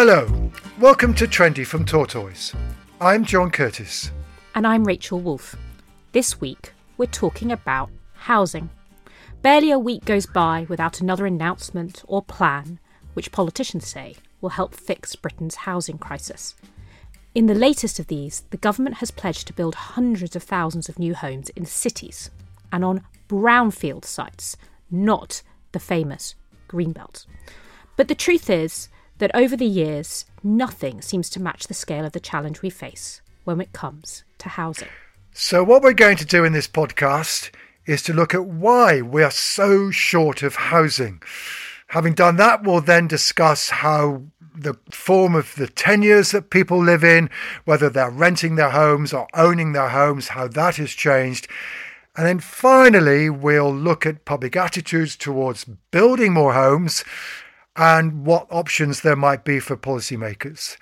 Hello. Welcome to Trendy from Tortoise. I'm John Curtice. And I'm Rachel Wolf. This week, we're talking about housing. Barely a week goes by without another announcement or plan which politicians say will help fix Britain's housing crisis. In the latest of these, the government has pledged to build hundreds of thousands of new homes in cities and on brownfield sites, not the famous greenbelt. But the truth is that over the years, nothing seems to match the scale of the challenge we face when it comes to housing. So, what we're going to do in this podcast is to look at why we are so short of housing. Having done that, we'll then discuss how the form of the tenures that people live in, whether they're renting their homes or owning their homes, how that has changed. And then finally, we'll look at public attitudes towards building more homes and what options there might be for policymakers.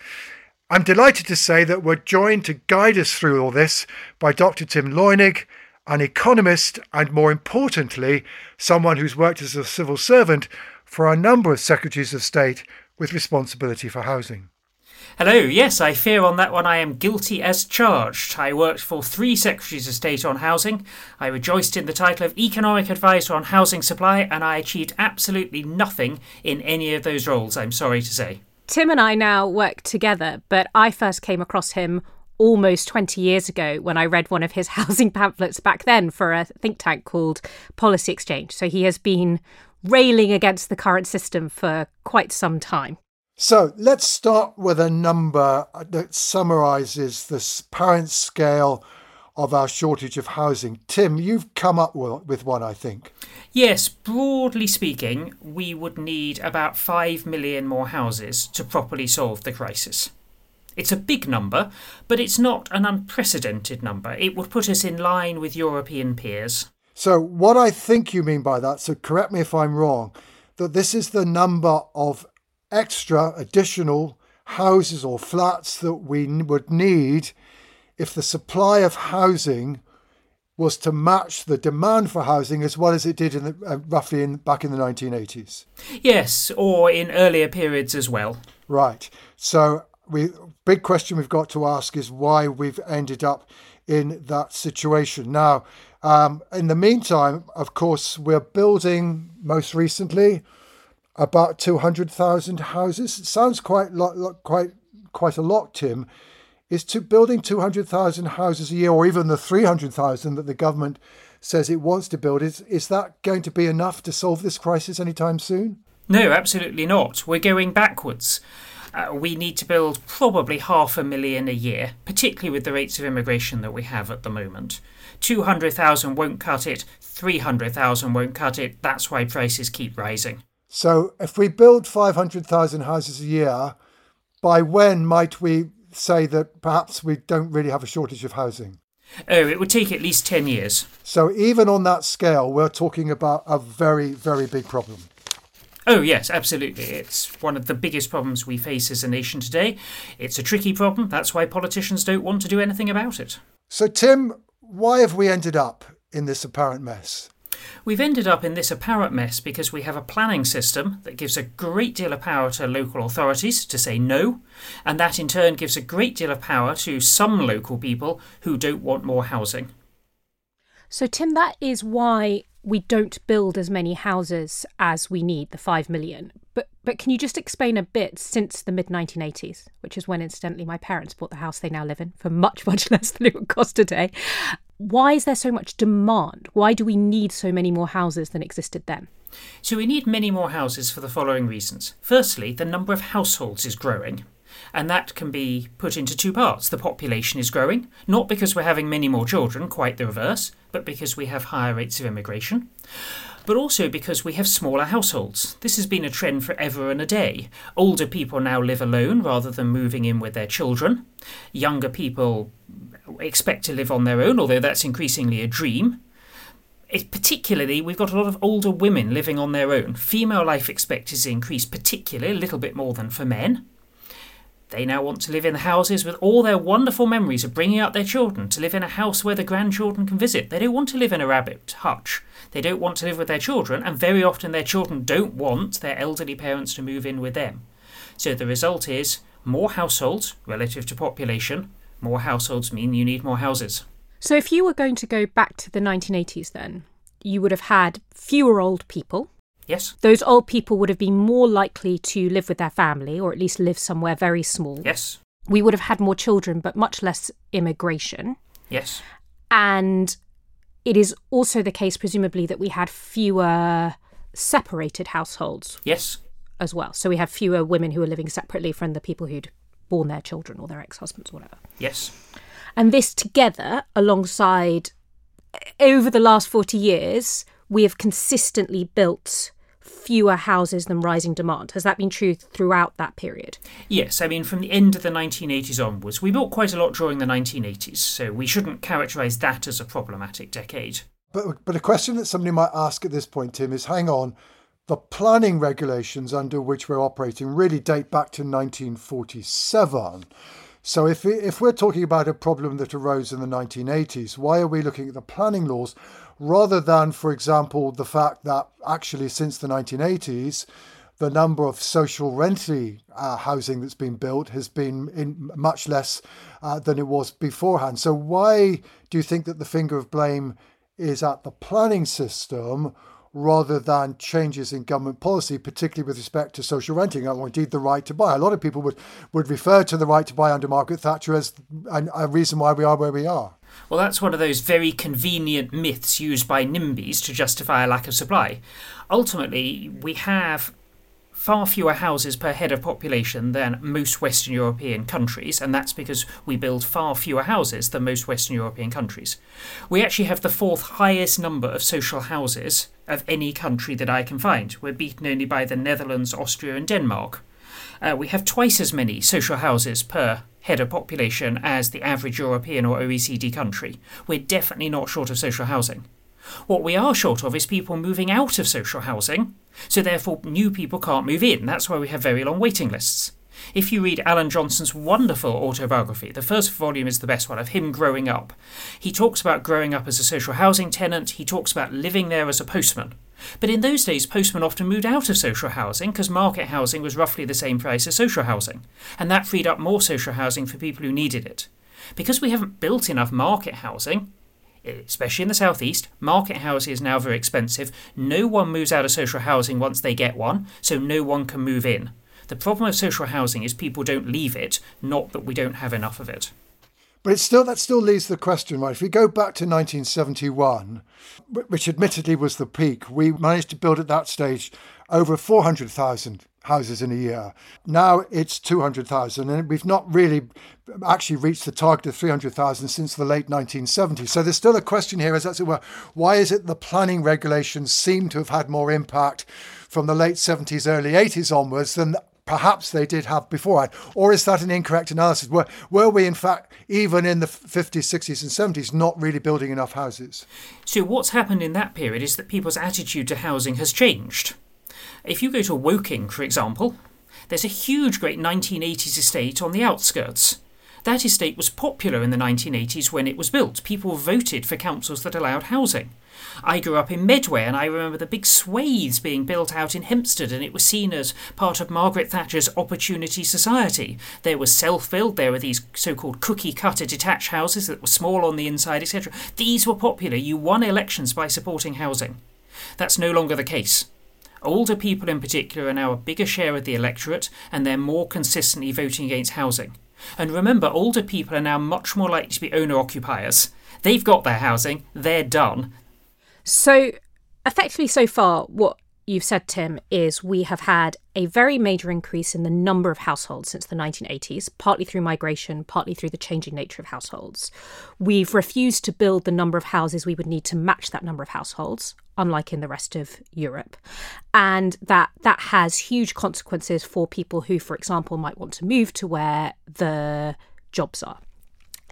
I'm delighted to say that we're joined to guide us through all this by Dr. Tim Leunig, an economist, and more importantly, someone who's worked as a civil servant for a number of secretaries of state with responsibility for housing. Hello, yes, I fear on that one I am guilty as charged. I worked for three Secretaries of State on housing. I rejoiced in the title of Economic Advisor on Housing Supply, and I achieved absolutely nothing in any of those roles, I'm sorry to say. Tim and I now work together, but I first came across him almost 20 years ago when I read one of his housing pamphlets back then for a think tank called Policy Exchange. So he has been railing against the current system for quite some time. So let's start with a number that summarizes the apparent scale of our shortage of housing. Tim, you've come up with one, I think. Yes, broadly speaking, we would need about 5 million more houses to properly solve the crisis. It's a big number, but it's not an unprecedented number. It would put us in line with European peers. So, what I think you mean by that, so correct me if I'm wrong, that this is the number of extra additional houses or flats that we would need if the supply of housing was to match the demand for housing as well as it did in the, uh, roughly in, back in the 1980s. Yes, or in earlier periods as well. Right. So we big question we've got to ask is why we've ended up in that situation. Now, um, in the meantime, of course, we're building most recently about 200,000 houses. It sounds quite quite quite a lot, Tim. Is to building 200,000 houses a year, or even the 300,000 that the government says it wants to build, is is that going to be enough to solve this crisis anytime soon? No, absolutely not. We're going backwards. Uh, we need to build probably half a million a year, particularly with the rates of immigration that we have at the moment. 200,000 won't cut it, 300,000 won't cut it. That's why prices keep rising. So, if we build 500,000 houses a year, by when might we say that perhaps we don't really have a shortage of housing? Oh, it would take at least 10 years. So, even on that scale, we're talking about a very, very big problem. Oh, yes, absolutely. It's one of the biggest problems we face as a nation today. It's a tricky problem. That's why politicians don't want to do anything about it. So, Tim, why have we ended up in this apparent mess? We've ended up in this apparent mess because we have a planning system that gives a great deal of power to local authorities to say no, and that in turn gives a great deal of power to some local people who don't want more housing. So, Tim, that is why we don't build as many houses as we need, the 5 million. But But can you just explain a bit since the mid 1980s, which is when incidentally my parents bought the house they now live in for much, much less than it would cost today? Why is there so much demand? Why do we need so many more houses than existed then? So, we need many more houses for the following reasons. Firstly, the number of households is growing. And that can be put into two parts. The population is growing, not because we're having many more children, quite the reverse, but because we have higher rates of immigration but also because we have smaller households. This has been a trend forever and a day. Older people now live alone rather than moving in with their children. Younger people expect to live on their own, although that's increasingly a dream. It, particularly, we've got a lot of older women living on their own. Female life expectancy increased particularly a little bit more than for men. They now want to live in the houses with all their wonderful memories of bringing up their children, to live in a house where the grandchildren can visit. They don't want to live in a rabbit hutch. They don't want to live with their children, and very often their children don't want their elderly parents to move in with them. So the result is more households relative to population. More households mean you need more houses. So if you were going to go back to the 1980s, then you would have had fewer old people Yes. Those old people would have been more likely to live with their family or at least live somewhere very small. Yes. We would have had more children, but much less immigration. Yes. And it is also the case, presumably, that we had fewer separated households. Yes. As well. So we had fewer women who were living separately from the people who'd born their children or their ex husbands or whatever. Yes. And this together, alongside over the last 40 years, we have consistently built fewer houses than rising demand. Has that been true throughout that period? Yes, I mean, from the end of the 1980s onwards, we built quite a lot during the 1980s, so we shouldn't characterise that as a problematic decade. But, but a question that somebody might ask at this point, Tim, is hang on, the planning regulations under which we're operating really date back to 1947. So if, we, if we're talking about a problem that arose in the 1980s, why are we looking at the planning laws rather than, for example, the fact that actually since the 1980s, the number of social renty uh, housing that's been built has been in much less uh, than it was beforehand. So why do you think that the finger of blame is at the planning system rather than changes in government policy, particularly with respect to social renting or indeed the right to buy? A lot of people would, would refer to the right to buy under Margaret Thatcher as a, a reason why we are where we are. Well, that's one of those very convenient myths used by NIMBYs to justify a lack of supply. Ultimately, we have far fewer houses per head of population than most Western European countries, and that's because we build far fewer houses than most Western European countries. We actually have the fourth highest number of social houses of any country that I can find. We're beaten only by the Netherlands, Austria, and Denmark. Uh, we have twice as many social houses per head of population as the average European or OECD country. We're definitely not short of social housing. What we are short of is people moving out of social housing, so therefore new people can't move in. That's why we have very long waiting lists. If you read Alan Johnson's wonderful autobiography, the first volume is the best one of him growing up. He talks about growing up as a social housing tenant, he talks about living there as a postman. But in those days, postmen often moved out of social housing because market housing was roughly the same price as social housing, and that freed up more social housing for people who needed it. Because we haven't built enough market housing, especially in the southeast, market housing is now very expensive. No one moves out of social housing once they get one, so no one can move in. The problem with social housing is people don't leave it, not that we don't have enough of it. But it still that still leaves the question, right? If we go back to 1971, which admittedly was the peak, we managed to build at that stage over 400,000 houses in a year. Now it's 200,000, and we've not really actually reached the target of 300,000 since the late 1970s. So there's still a question here, as it were, why is it the planning regulations seem to have had more impact from the late 70s, early 80s onwards than perhaps they did have beforehand? Or is that an incorrect analysis? Were, were we, in fact, even in the 50s, 60s, and 70s, not really building enough houses? So, what's happened in that period is that people's attitude to housing has changed. If you go to Woking, for example, there's a huge, great 1980s estate on the outskirts. That estate was popular in the 1980s when it was built. People voted for councils that allowed housing. I grew up in Medway and I remember the big swathes being built out in Hempstead and it was seen as part of Margaret Thatcher's Opportunity Society. There was self build, there were these so called cookie cutter detached houses that were small on the inside, etc. These were popular. You won elections by supporting housing. That's no longer the case. Older people in particular are now a bigger share of the electorate and they're more consistently voting against housing. And remember, older people are now much more likely to be owner occupiers. They've got their housing, they're done. So, effectively, so far, what you've said, Tim, is we have had a very major increase in the number of households since the 1980s, partly through migration, partly through the changing nature of households. We've refused to build the number of houses we would need to match that number of households, unlike in the rest of Europe. And that that has huge consequences for people who, for example, might want to move to where the jobs are.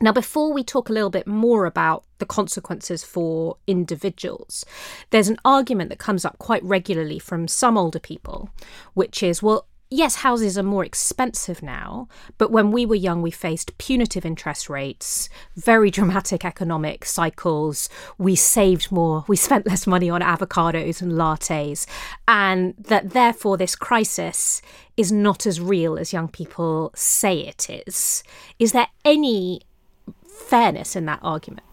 Now, before we talk a little bit more about the consequences for individuals, there's an argument that comes up quite regularly from some older people, which is, well, yes, houses are more expensive now, but when we were young, we faced punitive interest rates, very dramatic economic cycles. We saved more, we spent less money on avocados and lattes, and that therefore this crisis is not as real as young people say it is. Is there any fairness in that argument?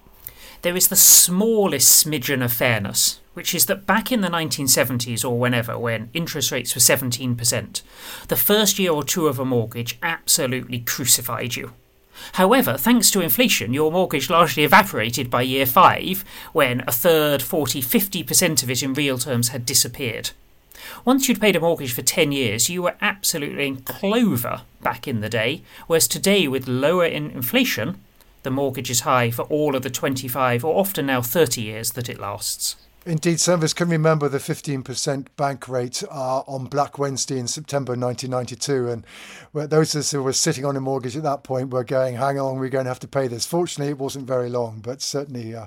There is the smallest smidgen of fairness, which is that back in the 1970s or whenever, when interest rates were 17%, the first year or two of a mortgage absolutely crucified you. However, thanks to inflation, your mortgage largely evaporated by year five, when a third, 40, 50% of it in real terms had disappeared. Once you'd paid a mortgage for 10 years, you were absolutely in clover back in the day, whereas today, with lower in inflation, the mortgage is high for all of the 25 or often now 30 years that it lasts. Indeed, some of us can remember the 15% bank rate uh, on Black Wednesday in September 1992. And those of us who were sitting on a mortgage at that point were going, hang on, we're going to have to pay this. Fortunately, it wasn't very long, but certainly, uh,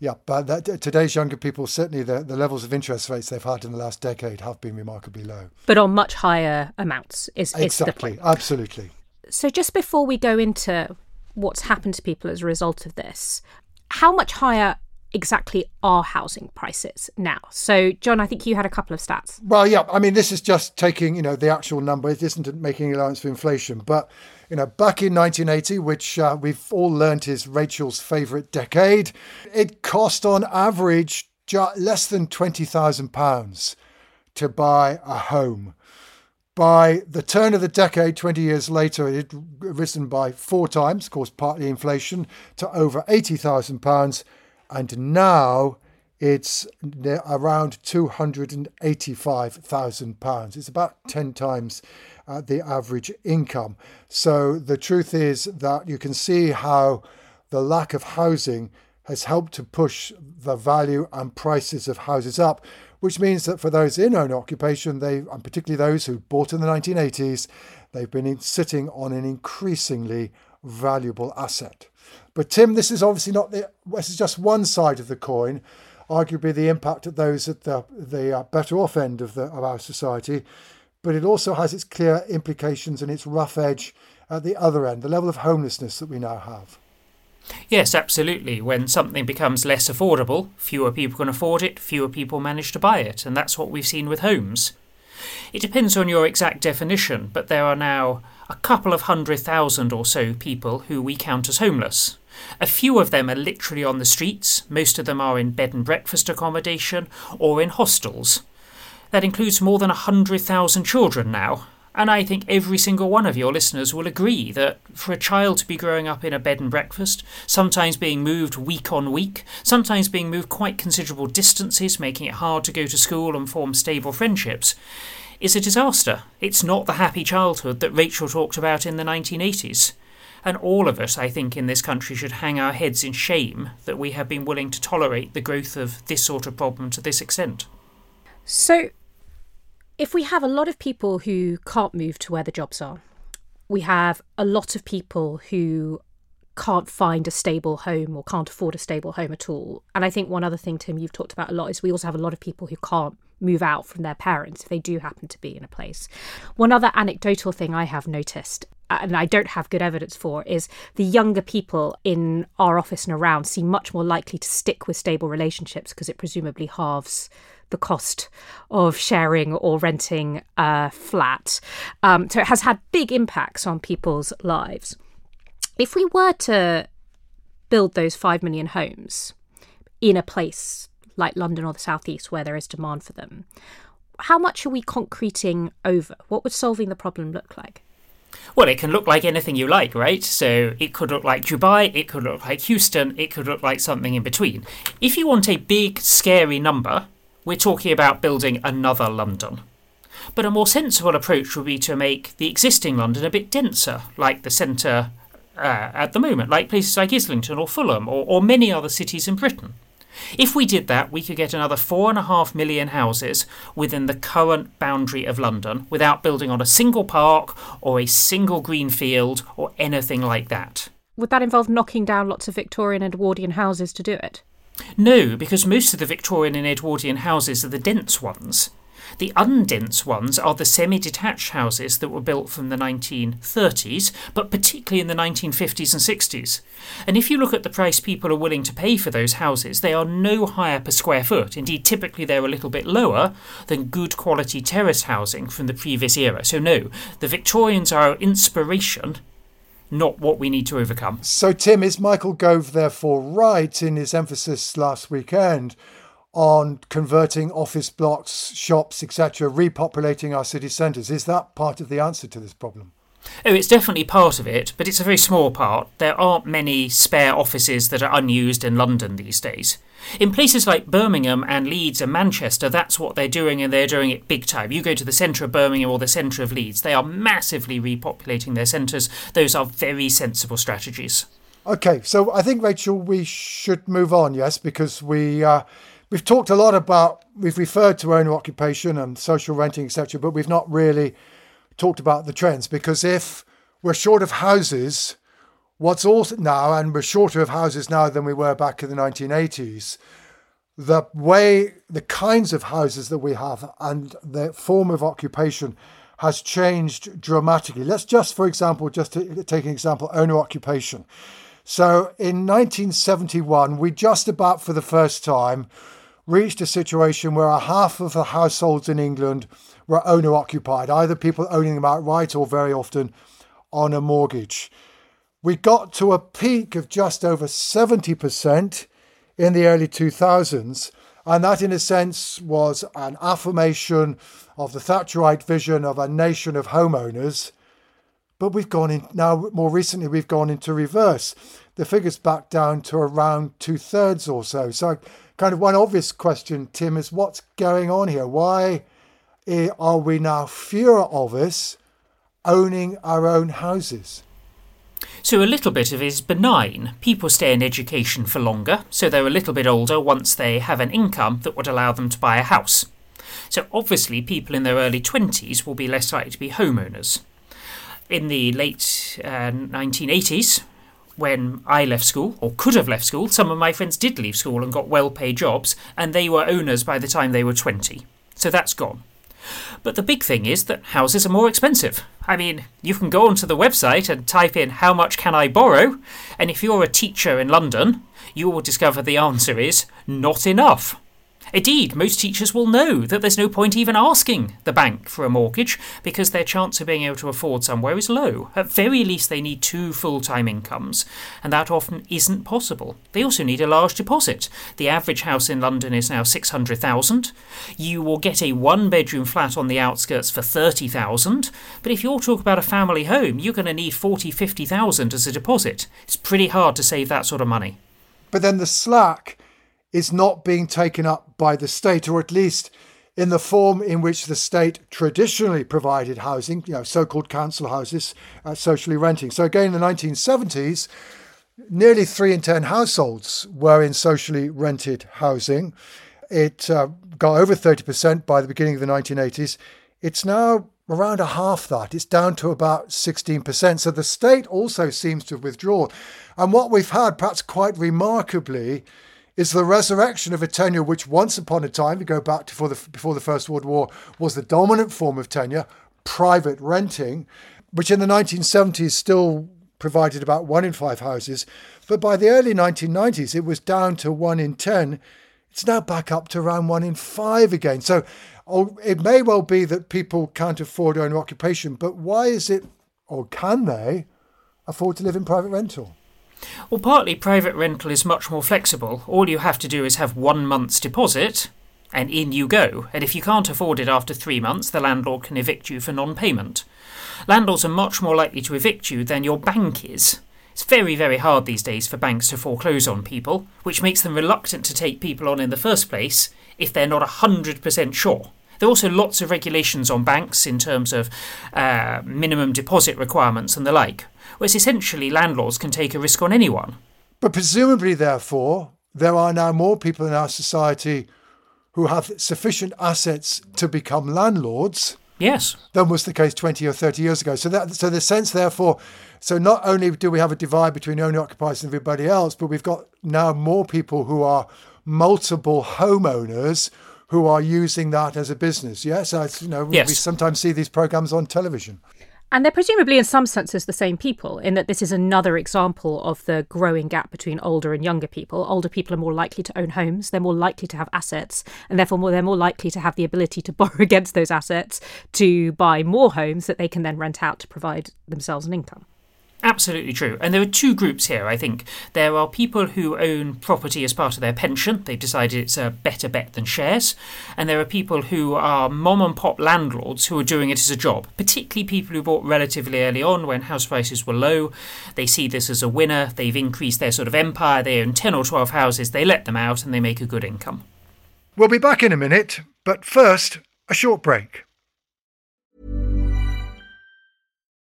yeah. But that, today's younger people, certainly the, the levels of interest rates they've had in the last decade have been remarkably low. But on much higher amounts, is, exactly, is absolutely. So just before we go into what's happened to people as a result of this. How much higher exactly are housing prices now? So, John, I think you had a couple of stats. Well, yeah, I mean, this is just taking, you know, the actual number. It isn't making allowance for inflation. But, you know, back in 1980, which uh, we've all learned is Rachel's favourite decade, it cost on average less than £20,000 to buy a home. By the turn of the decade, 20 years later, it had risen by four times, of course, partly inflation, to over £80,000. And now it's around £285,000. It's about 10 times uh, the average income. So the truth is that you can see how the lack of housing has helped to push the value and prices of houses up which means that for those in own occupation, they, and particularly those who bought in the 1980s, they've been sitting on an increasingly valuable asset. But Tim, this is obviously not the, this is just one side of the coin. Arguably, the impact of those at the the uh, better off end of the of our society, but it also has its clear implications and its rough edge at the other end, the level of homelessness that we now have. Yes, absolutely. When something becomes less affordable, fewer people can afford it, fewer people manage to buy it, and that's what we've seen with homes. It depends on your exact definition, but there are now a couple of hundred thousand or so people who we count as homeless. A few of them are literally on the streets, most of them are in bed and breakfast accommodation or in hostels. That includes more than a hundred thousand children now, and I think every single one of your listeners will agree that for a child to be growing up in a bed and breakfast, sometimes being moved week on week, sometimes being moved quite considerable distances, making it hard to go to school and form stable friendships, is a disaster. It's not the happy childhood that Rachel talked about in the 1980s. And all of us, I think, in this country should hang our heads in shame that we have been willing to tolerate the growth of this sort of problem to this extent. So, if we have a lot of people who can't move to where the jobs are, we have a lot of people who can't find a stable home or can't afford a stable home at all. And I think one other thing, Tim, you've talked about a lot is we also have a lot of people who can't move out from their parents if they do happen to be in a place. One other anecdotal thing I have noticed, and I don't have good evidence for, is the younger people in our office and around seem much more likely to stick with stable relationships because it presumably halves the cost of sharing or renting a flat. Um, so it has had big impacts on people's lives. If we were to build those 5 million homes in a place like London or the Southeast where there is demand for them, how much are we concreting over? What would solving the problem look like? Well, it can look like anything you like, right? So it could look like Dubai, it could look like Houston, it could look like something in between. If you want a big, scary number, we're talking about building another London. But a more sensible approach would be to make the existing London a bit denser, like the centre uh, at the moment, like places like Islington or Fulham or, or many other cities in Britain. If we did that, we could get another four and a half million houses within the current boundary of London without building on a single park or a single green field or anything like that. Would that involve knocking down lots of Victorian and Edwardian houses to do it? No, because most of the Victorian and Edwardian houses are the dense ones. The undense ones are the semi detached houses that were built from the 1930s, but particularly in the 1950s and 60s. And if you look at the price people are willing to pay for those houses, they are no higher per square foot. Indeed, typically they're a little bit lower than good quality terrace housing from the previous era. So, no, the Victorians are our inspiration not what we need to overcome. So, Tim, is Michael Gove therefore right in his emphasis last weekend on converting office blocks, shops, etc., repopulating our city centres. Is that part of the answer to this problem? Oh, it's definitely part of it, but it's a very small part. There aren't many spare offices that are unused in London these days. In places like Birmingham and Leeds and Manchester, that's what they're doing, and they're doing it big time. You go to the centre of Birmingham or the centre of Leeds, they are massively repopulating their centres. Those are very sensible strategies. Okay, so I think, Rachel, we should move on, yes, because we. Uh, We've talked a lot about, we've referred to owner occupation and social renting, etc., but we've not really talked about the trends because if we're short of houses, what's also now, and we're shorter of houses now than we were back in the 1980s, the way, the kinds of houses that we have and the form of occupation has changed dramatically. Let's just, for example, just take an example, owner occupation. So in 1971, we just about for the first time reached a situation where a half of the households in England were owner occupied, either people owning them outright or very often on a mortgage. We got to a peak of just over 70% in the early 2000s. And that, in a sense, was an affirmation of the Thatcherite vision of a nation of homeowners. But we've gone in now, more recently, we've gone into reverse. The figure's back down to around two thirds or so. So kind of one obvious question, Tim, is what's going on here? Why are we now fewer of us owning our own houses? So, a little bit of it is benign. People stay in education for longer, so they're a little bit older once they have an income that would allow them to buy a house. So, obviously, people in their early 20s will be less likely to be homeowners. In the late uh, 1980s, when I left school, or could have left school, some of my friends did leave school and got well paid jobs, and they were owners by the time they were 20. So that's gone. But the big thing is that houses are more expensive. I mean, you can go onto the website and type in how much can I borrow, and if you're a teacher in London, you will discover the answer is not enough. Indeed, most teachers will know that there's no point even asking the bank for a mortgage because their chance of being able to afford somewhere is low. At very least, they need two full time incomes, and that often isn't possible. They also need a large deposit. The average house in London is now 600,000. You will get a one bedroom flat on the outskirts for 30,000, but if you're talking about a family home, you're going to need 40, 50,000 as a deposit. It's pretty hard to save that sort of money. But then the slack is not being taken up by the state, or at least in the form in which the state traditionally provided housing, you know, so-called council houses, uh, socially renting. So again, in the 1970s, nearly three in ten households were in socially rented housing. It uh, got over 30% by the beginning of the 1980s. It's now around a half that. It's down to about 16%. So the state also seems to have withdrawn. And what we've had, perhaps quite remarkably, is the resurrection of tenure which once upon a time, we go back to before the, before the First World War, was the dominant form of tenure, private renting, which in the 1970s still provided about one in five houses. But by the early 1990s, it was down to one in 10. It's now back up to around one in five again. So oh, it may well be that people can't afford owner occupation, but why is it, or can they, afford to live in private rental? Well, partly private rental is much more flexible. All you have to do is have one month's deposit, and in you go. And if you can't afford it after three months, the landlord can evict you for non payment. Landlords are much more likely to evict you than your bank is. It's very, very hard these days for banks to foreclose on people, which makes them reluctant to take people on in the first place if they're not 100% sure. There are also lots of regulations on banks in terms of uh, minimum deposit requirements and the like, whereas essentially landlords can take a risk on anyone. But presumably, therefore, there are now more people in our society who have sufficient assets to become landlords. Yes. Than was the case 20 or 30 years ago. So that so the sense therefore so not only do we have a divide between owner occupiers and everybody else, but we've got now more people who are multiple homeowners who are using that as a business. Yes, as you know, yes. we sometimes see these programs on television. And they're presumably, in some senses, the same people, in that this is another example of the growing gap between older and younger people. Older people are more likely to own homes, they're more likely to have assets, and therefore more, they're more likely to have the ability to borrow against those assets to buy more homes that they can then rent out to provide themselves an income. Absolutely true. And there are two groups here, I think. There are people who own property as part of their pension. They've decided it's a better bet than shares. And there are people who are mom and pop landlords who are doing it as a job, particularly people who bought relatively early on when house prices were low. They see this as a winner. They've increased their sort of empire. They own 10 or 12 houses. They let them out and they make a good income. We'll be back in a minute, but first, a short break.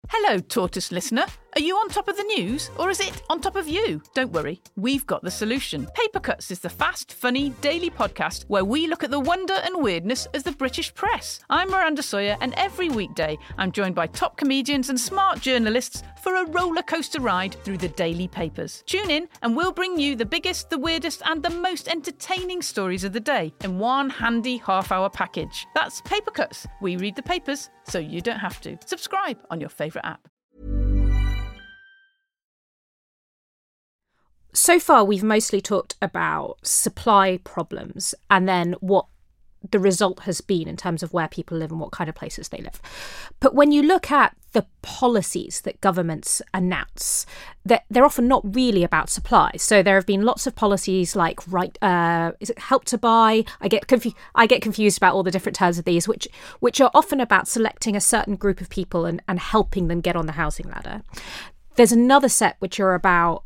Hello, tortoise listener. Are you on top of the news, or is it on top of you? Don't worry, we've got the solution. Paper Cuts is the fast, funny, daily podcast where we look at the wonder and weirdness of the British press. I'm Miranda Sawyer, and every weekday I'm joined by top comedians and smart journalists for a roller coaster ride through the daily papers. Tune in, and we'll bring you the biggest, the weirdest, and the most entertaining stories of the day in one handy half hour package. That's Paper Cuts. We read the papers so you don't have to. Subscribe on your favourite app. So far we've mostly talked about supply problems and then what the result has been in terms of where people live and what kind of places they live. But when you look at the policies that governments announce, that they're often not really about supply. So there have been lots of policies like right, uh, is it help to buy? I get confu- I get confused about all the different terms of these, which which are often about selecting a certain group of people and, and helping them get on the housing ladder. There's another set which are about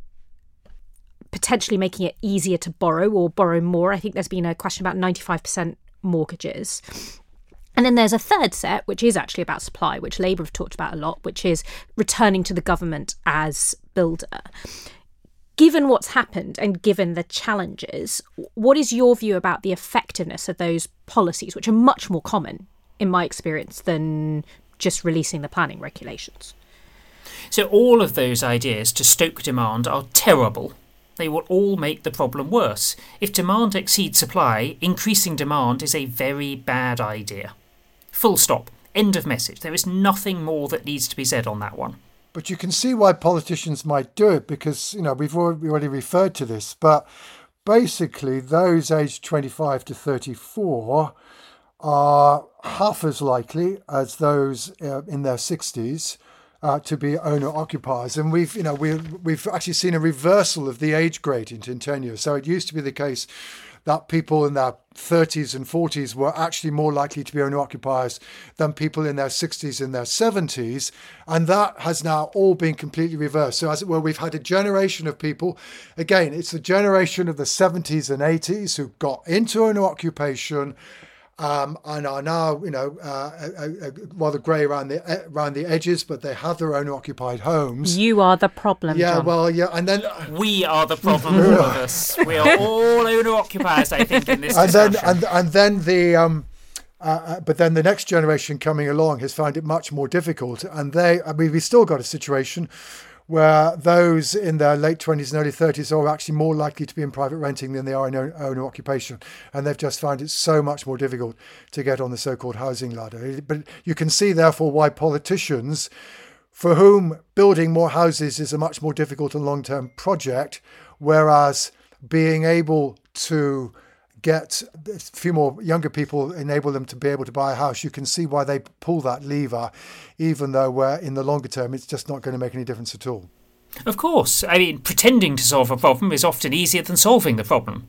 potentially making it easier to borrow or borrow more. I think there's been a question about 95% mortgages. And then there's a third set, which is actually about supply, which Labour have talked about a lot, which is returning to the government as builder. Given what's happened and given the challenges, what is your view about the effectiveness of those policies, which are much more common, in my experience, than just releasing the planning regulations? So, all of those ideas to stoke demand are terrible they will all make the problem worse. If demand exceeds supply, increasing demand is a very bad idea. Full stop. End of message. There is nothing more that needs to be said on that one. But you can see why politicians might do it because, you know, we've already referred to this, but basically those aged 25 to 34 are half as likely as those uh, in their 60s uh, to be owner occupiers, and we've you know we we've actually seen a reversal of the age gradient in tenure. So it used to be the case that people in their 30s and 40s were actually more likely to be owner occupiers than people in their 60s and their 70s. And that has now all been completely reversed. So, as it were, we've had a generation of people. Again, it's the generation of the 70s and 80s who got into owner occupation um, and are now, you know, uh, uh, uh, rather grey around the around the edges, but they have their own occupied homes. You are the problem. Yeah, John. well, yeah, and then we are the problem. all of us. We are all owner occupiers. I think in this and discussion. then and and then the um, uh, uh, but then the next generation coming along has found it much more difficult, and they. I mean, we've still got a situation where those in their late 20s and early 30s are actually more likely to be in private renting than they are in owner occupation. And they've just found it so much more difficult to get on the so called housing ladder. But you can see, therefore, why politicians, for whom building more houses is a much more difficult and long term project, whereas being able to get a few more younger people, enable them to be able to buy a house, you can see why they pull that lever, even though we're in the longer term, it's just not going to make any difference at all. Of course. I mean, pretending to solve a problem is often easier than solving the problem.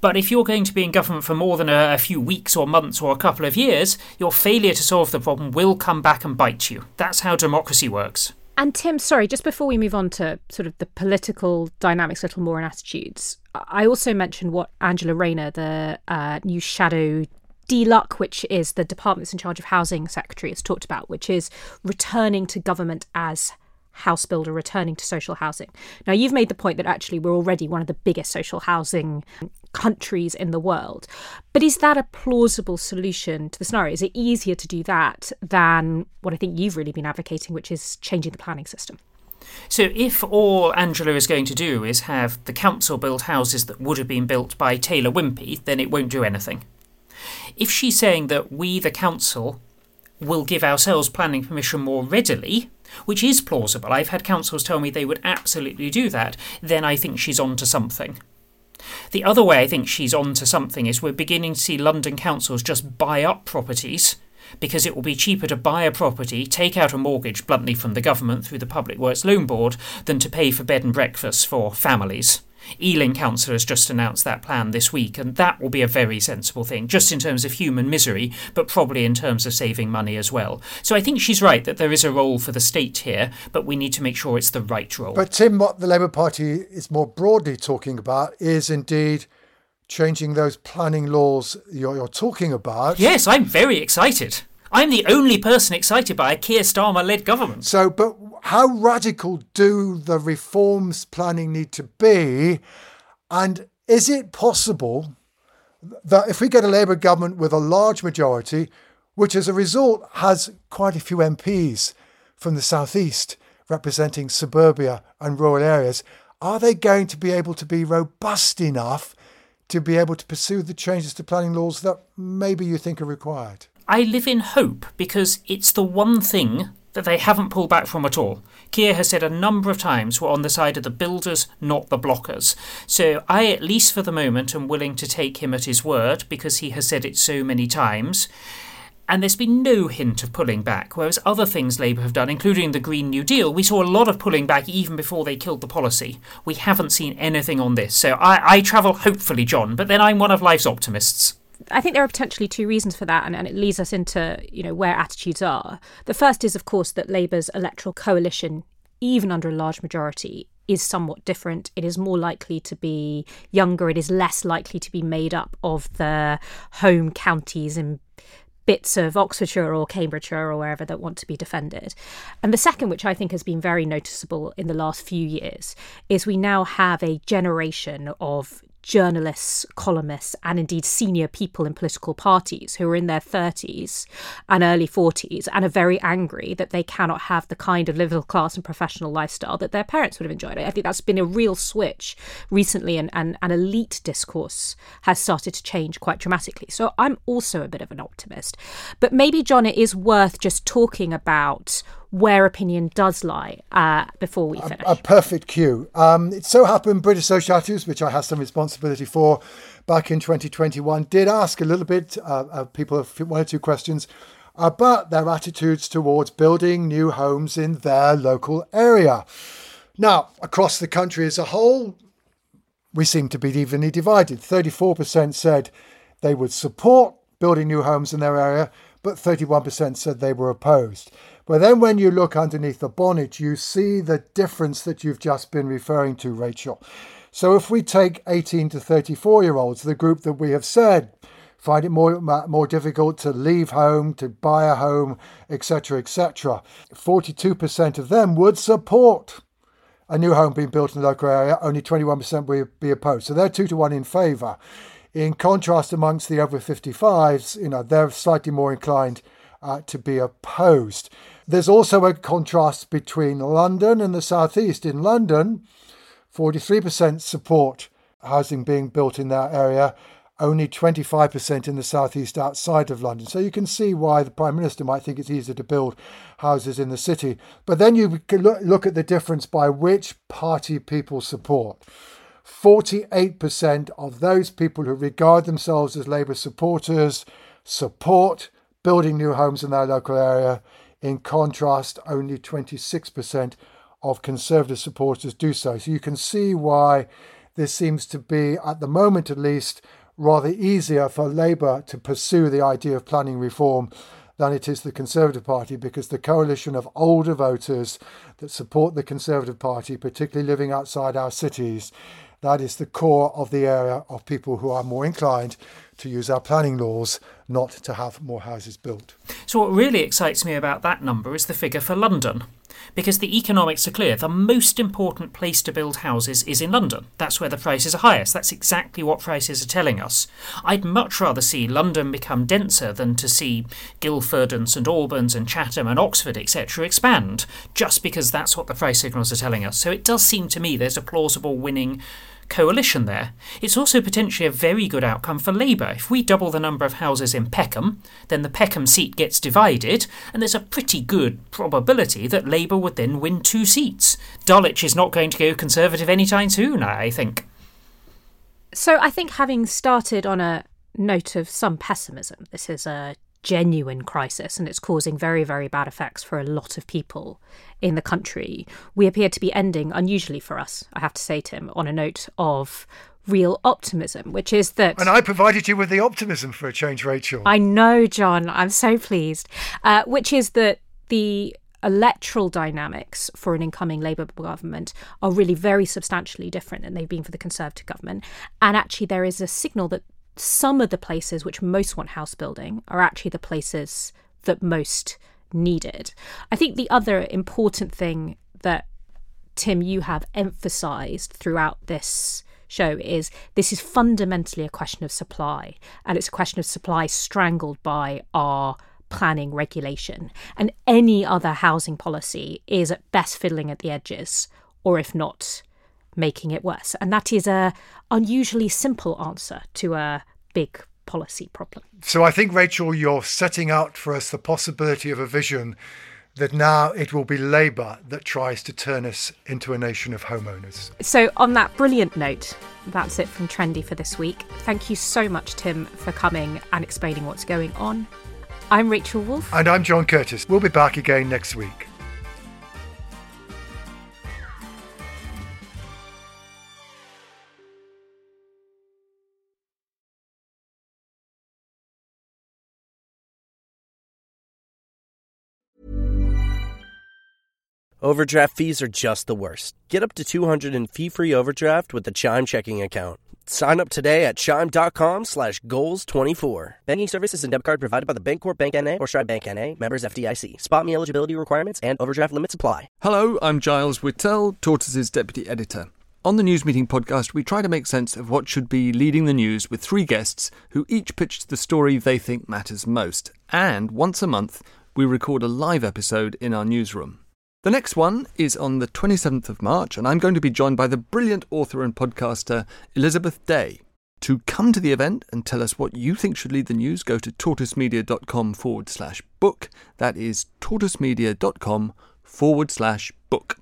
But if you're going to be in government for more than a, a, few weeks or months or a couple of years, your failure to solve the problem will come back and bite you. That's how democracy works. And Tim, sorry, just before we move on to sort of the political dynamics a little more and attitudes, I also mentioned what Angela Rayner, the uh, new shadow DLUHC, which is the department that's in charge of housing secretary, has talked about, which is returning to government as house builder returning to social housing. Now, you've made the point that actually we're already one of the biggest social housing countries in the world. But is that a plausible solution to the scenario? Is it easier to do that than what I think you've really been advocating, which is changing the planning system? So, if all Angela is going to do is have the council build houses that would have been built by Taylor Wimpey, then it won't do anything. If she's saying that we, the council, will give ourselves planning permission more readily, which is plausible, I've had councils tell me they would absolutely do that, then I think she's on to something. The other way I think she's on to something is we're beginning to see London councils just buy up properties because it will be cheaper to buy a property, take out a mortgage bluntly from the government through the Public Works Loan Board, than to pay for bed and breakfast for families. Ealing Council has just announced that plan this week, and that will be a very sensible thing, just in terms of human misery, but probably in terms of saving money as well. So I think she's right that there is a role for the state here, but we need to make sure it's the right role. But Tim, what the Labour Party is more broadly talking about is indeed changing those planning laws you're, you're talking about. Yes, I'm very excited. I'm the only person excited by a Keir Starmer led government. So, but how radical do the reforms planning need to be? And is it possible that if we get a Labour government with a large majority, which as a result has quite a few MPs from the southeast representing suburbia and rural areas, are they going to be able to be robust enough to be able to pursue the changes to planning laws that maybe you think are required? I live in hope because it's the one thing that they haven't pulled back from at all. Keir has said a number of times we're on the side of the builders, not the blockers. So I, at least for the moment, am willing to take him at his word because he has said it so many times. And there's been no hint of pulling back, whereas other things Labour have done, including the Green New Deal, we saw a lot of pulling back even before they killed the policy. We haven't seen anything on this. So I, I travel hopefully, John, but then I'm one of life's optimists. I think there are potentially two reasons for that, and, and it leads us into you know where attitudes are. The first is, of course, that Labour's electoral coalition, even under a large majority, is somewhat different. It is more likely to be younger. It is less likely to be made up of the home counties and bits of Oxfordshire or Cambridgeshire or wherever that want to be defended. And the second, which I think has been very noticeable in the last few years, is we now have a generation of journalists, columnists, and indeed senior people in political parties who are in their 30s and early 40s and are very angry that they cannot have the kind of middle class and professional lifestyle that their parents would have enjoyed. I think that's been a real switch recently, and, and an elite discourse has started to change quite dramatically. So I'm also a bit of an optimist. But maybe, John, it is worth just talking about where opinion does lie uh, before we finish. A, a perfect cue. Um, it so happened British Social Attitudes, which I have some responsibility for, back in 2021, did ask a little bit uh, of people one or two questions about their attitudes towards building new homes in their local area. Now, across the country as a whole, we seem to be evenly divided. 34% said they would support building new homes in their area, but 31% said they were opposed. But then when you look underneath the bonnet, you see the difference that you've just been referring to, Rachel. So if we take 18 to 34 year olds, the group that we have said find it more more difficult to leave home, to buy a home, etc., etc. 42% of them would support a new home being built in the local area. Only 21% would be opposed. So they're two to one in favour. In contrast, amongst the over 55s, you know, they're slightly more inclined uh, to be opposed. There's also a contrast between London and the southeast. In London, 43% support housing being built in that area, only 25% in the southeast outside of London. So you can see why the Prime Minister might think it's easier to build houses in the city. But then you look at the difference by which party people support. 48% of those people who regard themselves as Labour supporters support building new homes in their local area. In contrast, only 26% of Conservative supporters do so. So you can see why this seems to be, at the moment at least, rather easier for Labour to pursue the idea of planning reform than it is the Conservative Party because the coalition of older voters that support the Conservative Party, particularly living outside our cities, that is the core of the area of people who are more inclined to use our planning laws, not to have more houses built. So, what really excites me about that number is the figure for London. Because the economics are clear, the most important place to build houses is in London. That's where the prices are highest. That's exactly what prices are telling us. I'd much rather see London become denser than to see Guildford and St Albans and Chatham and Oxford, etc., expand, just because that's what the price signals are telling us. So it does seem to me there's a plausible winning coalition there. It's also potentially a very good outcome for Labour. If we double the number of houses in Peckham, then the Peckham seat gets divided, and there's a pretty good probability that Labour would then win two seats. Dulwich is not going to go Conservative anytime soon, I think. So I think having started on a note of some pessimism, this is a genuine crisis and it's causing very, very bad effects for a lot of people in the country, we appear to be ending, unusually for us, I have to say, Tim, on a note of real optimism, which is that. And I provided you with the optimism for a change, Rachel. I know, John. I'm so pleased. Uh, which is that the electoral dynamics for an incoming Labour government are really very substantially different than they've been for the Conservative government. And actually, there is a signal that some of the places which most want house building are actually the places that most need it. I think the other important thing that Tim you have emphasized throughout this show is this is fundamentally a question of supply and it's a question of supply strangled by our planning regulation and any other housing policy is at best fiddling at the edges or if not making it worse. And that is a unusually simple answer to a big policy problem. So I think, Rachel, you're setting out for us the possibility of a vision that now it will be Labour that tries to turn us into a nation of homeowners. So, on that brilliant note, that's it from Trendy for this week. Thank you so much, Tim, for coming and explaining what's going on. I'm Rachel Wolf. And I'm John Curtice. We'll be back again next week. Overdraft fees are just the worst. Get up to 200 in fee-free overdraft with the Chime checking account. Sign up today at chime.com slash goals24. Banking services and debit card provided by the Bancorp Bank N.A. or Stride Bank N.A. Members FDIC. Spot me eligibility requirements and overdraft limits apply. Hello, I'm Giles Whittell, Tortoise's deputy editor. On the News Meeting podcast, we try to make sense of what should be leading the news with three guests who each pitched the story they think matters most. And once a month, we record a live episode in our newsroom. The next one is on the 27th of March, and I'm going to be joined by the brilliant author and podcaster Elizabeth Day. To come to the event and tell us what you think should lead the news, go to tortoisemedia.com forward slash book. That is tortoisemedia.com forward slash book.